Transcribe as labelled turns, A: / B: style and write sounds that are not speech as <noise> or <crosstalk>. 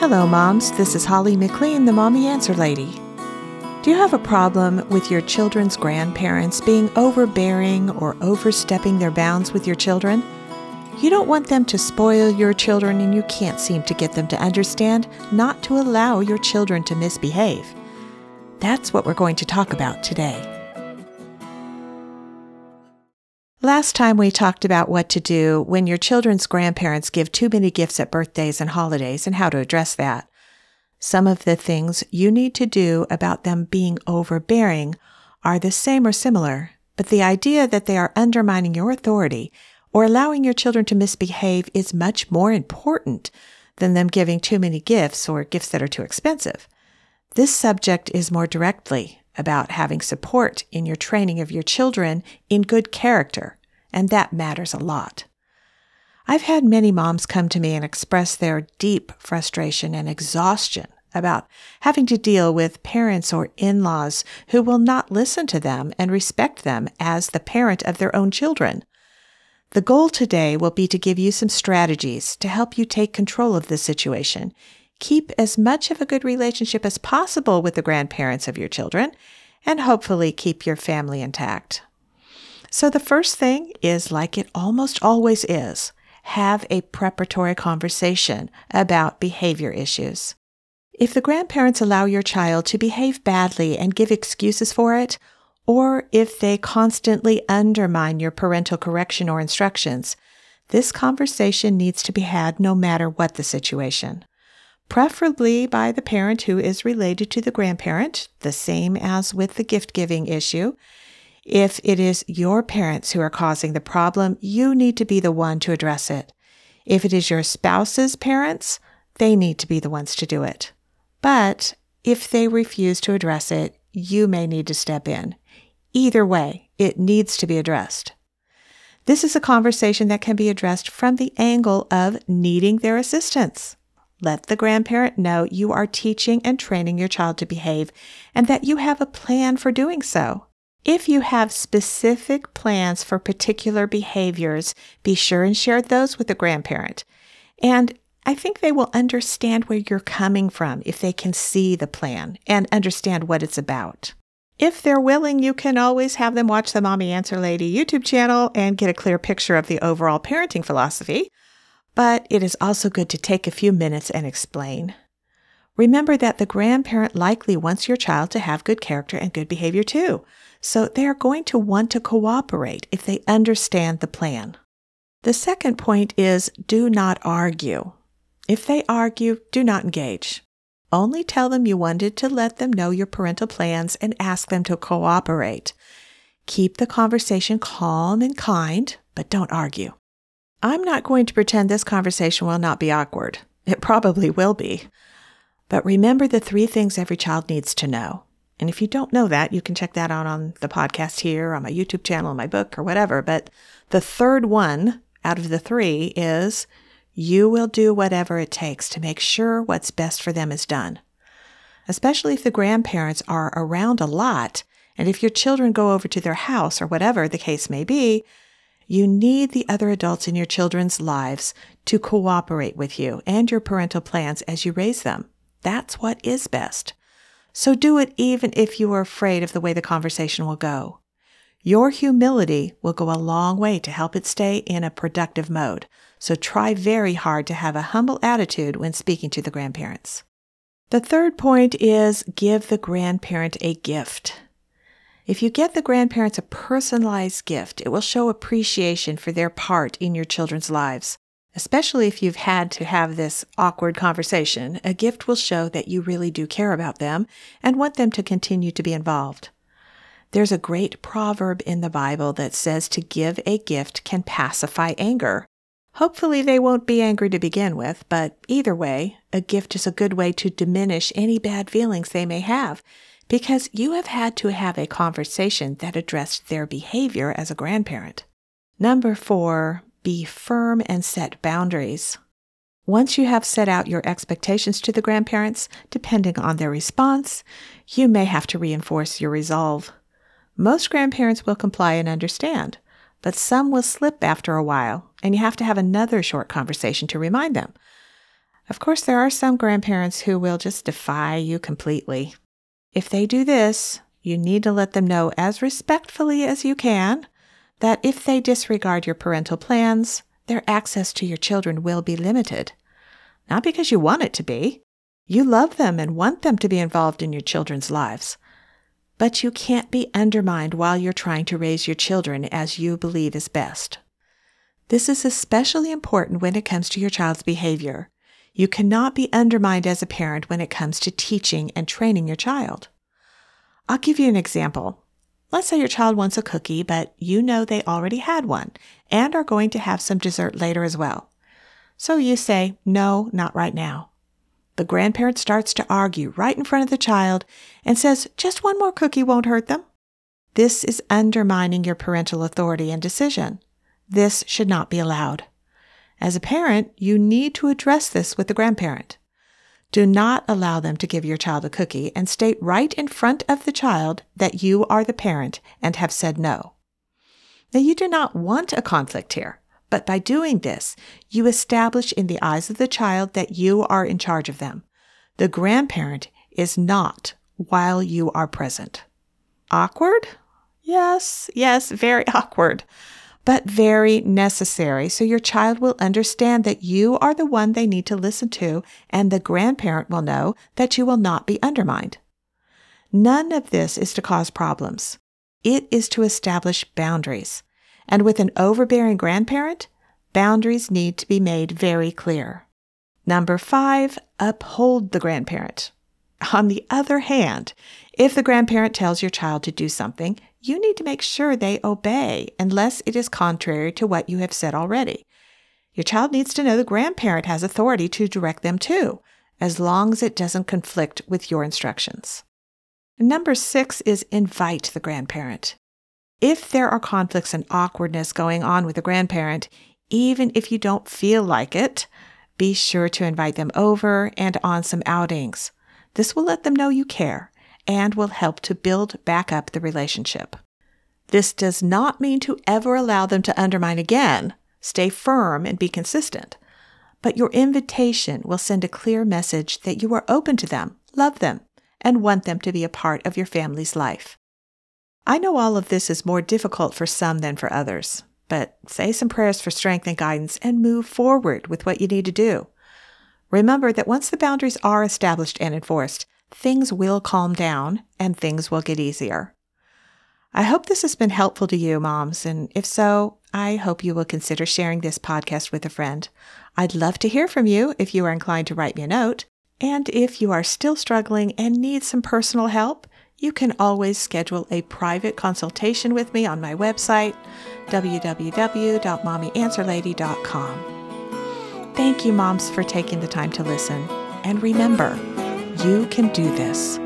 A: Hello, moms. This is Holly McLean, the Mommy Answer Lady. Do you have a problem with your children's grandparents being overbearing or overstepping their bounds with your children? You don't want them to spoil your children, and you can't seem to get them to understand not to allow your children to misbehave. That's what we're going to talk about today. Last time we talked about what to do when your children's grandparents give too many gifts at birthdays and holidays and how to address that. Some of the things you need to do about them being overbearing are the same or similar, but the idea that they are undermining your authority or allowing your children to misbehave is much more important than them giving too many gifts or gifts that are too expensive. This subject is more directly about having support in your training of your children in good character and that matters a lot. I've had many moms come to me and express their deep frustration and exhaustion about having to deal with parents or in laws who will not listen to them and respect them as the parent of their own children. The goal today will be to give you some strategies to help you take control of the situation. Keep as much of a good relationship as possible with the grandparents of your children, and hopefully keep your family intact. So the first thing is like it almost always is have a preparatory conversation about behavior issues. If the grandparents allow your child to behave badly and give excuses for it, or if they constantly undermine your parental correction or instructions, this conversation needs to be had no matter what the situation. Preferably by the parent who is related to the grandparent, the same as with the gift giving issue, if it is your parents who are causing the problem, you need to be the one to address it. If it is your spouse's parents, they need to be the ones to do it. But if they refuse to address it, you may need to step in. Either way, it needs to be addressed. This is a conversation that can be addressed from the angle of needing their assistance. Let the grandparent know you are teaching and training your child to behave and that you have a plan for doing so. If you have specific plans for particular behaviors, be sure and share those with the grandparent. And I think they will understand where you're coming from if they can see the plan and understand what it's about. If they're willing, you can always have them watch the Mommy Answer Lady YouTube channel and get a clear picture of the overall parenting philosophy. But it is also good to take a few minutes and explain. Remember that the grandparent likely wants your child to have good character and good behavior too. So they are going to want to cooperate if they understand the plan. The second point is do not argue. If they argue, do not engage. Only tell them you wanted to let them know your parental plans and ask them to cooperate. Keep the conversation calm and kind, but don't argue. I'm not going to pretend this conversation will not be awkward. It probably will be. But remember the three things every child needs to know. And if you don't know that, you can check that out on the podcast here, on my YouTube channel, my book, or whatever. But the third one out of the three is you will do whatever it takes to make sure what's best for them is done. Especially if the grandparents are around a lot, and if your children go over to their house or whatever the case may be, you need the other adults in your children's lives to cooperate with you and your parental plans as you raise them. That's what is best. So do it even if you are afraid of the way the conversation will go. Your humility will go a long way to help it stay in a productive mode. So try very hard to have a humble attitude when speaking to the grandparents. The third point is give the grandparent a gift. If you get the grandparents a personalized gift, it will show appreciation for their part in your children's lives. Especially if you've had to have this awkward conversation, a gift will show that you really do care about them and want them to continue to be involved. There's a great proverb in the Bible that says to give a gift can pacify anger. Hopefully, they won't be angry to begin with, but either way, a gift is a good way to diminish any bad feelings they may have because you have had to have a conversation that addressed their behavior as a grandparent. Number four, be firm and set boundaries. Once you have set out your expectations to the grandparents, depending on their response, you may have to reinforce your resolve. Most grandparents will comply and understand, but some will slip after a while, and you have to have another short conversation to remind them. Of course, there are some grandparents who will just defy you completely. If they do this, you need to let them know as respectfully as you can that if they disregard your parental plans, their access to your children will be limited. Not because you want it to be. You love them and want them to be involved in your children's lives. But you can't be undermined while you're trying to raise your children as you believe is best. This is especially important when it comes to your child's behavior. You cannot be undermined as a parent when it comes to teaching and training your child. I'll give you an example. Let's say your child wants a cookie, but you know they already had one and are going to have some dessert later as well. So you say, no, not right now. The grandparent starts to argue right in front of the child and says, just one more cookie won't hurt them. This is undermining your parental authority and decision. This should not be allowed. As a parent, you need to address this with the grandparent. Do not allow them to give your child a cookie and state right in front of the child that you are the parent and have said no. Now, you do not want a conflict here, but by doing this, you establish in the eyes of the child that you are in charge of them. The grandparent is not while you are present. Awkward? Yes, yes, very <laughs> awkward but very necessary so your child will understand that you are the one they need to listen to, and the grandparent will know that you will not be undermined. None of this is to cause problems. It is to establish boundaries. And with an overbearing grandparent, boundaries need to be made very clear. Number five, uphold the grandparent. On the other hand, if the grandparent tells your child to do something, you need to make sure they obey unless it is contrary to what you have said already. Your child needs to know the grandparent has authority to direct them too, as long as it doesn't conflict with your instructions. Number six is invite the grandparent. If there are conflicts and awkwardness going on with the grandparent, even if you don't feel like it, be sure to invite them over and on some outings. This will let them know you care and will help to build back up the relationship. This does not mean to ever allow them to undermine again. Stay firm and be consistent. But your invitation will send a clear message that you are open to them, love them, and want them to be a part of your family's life. I know all of this is more difficult for some than for others, but say some prayers for strength and guidance and move forward with what you need to do. Remember that once the boundaries are established and enforced, things will calm down and things will get easier. I hope this has been helpful to you, moms, and if so, I hope you will consider sharing this podcast with a friend. I'd love to hear from you if you are inclined to write me a note. And if you are still struggling and need some personal help, you can always schedule a private consultation with me on my website, www.mommyanswerlady.com. Thank you, moms, for taking the time to listen. And remember, you can do this.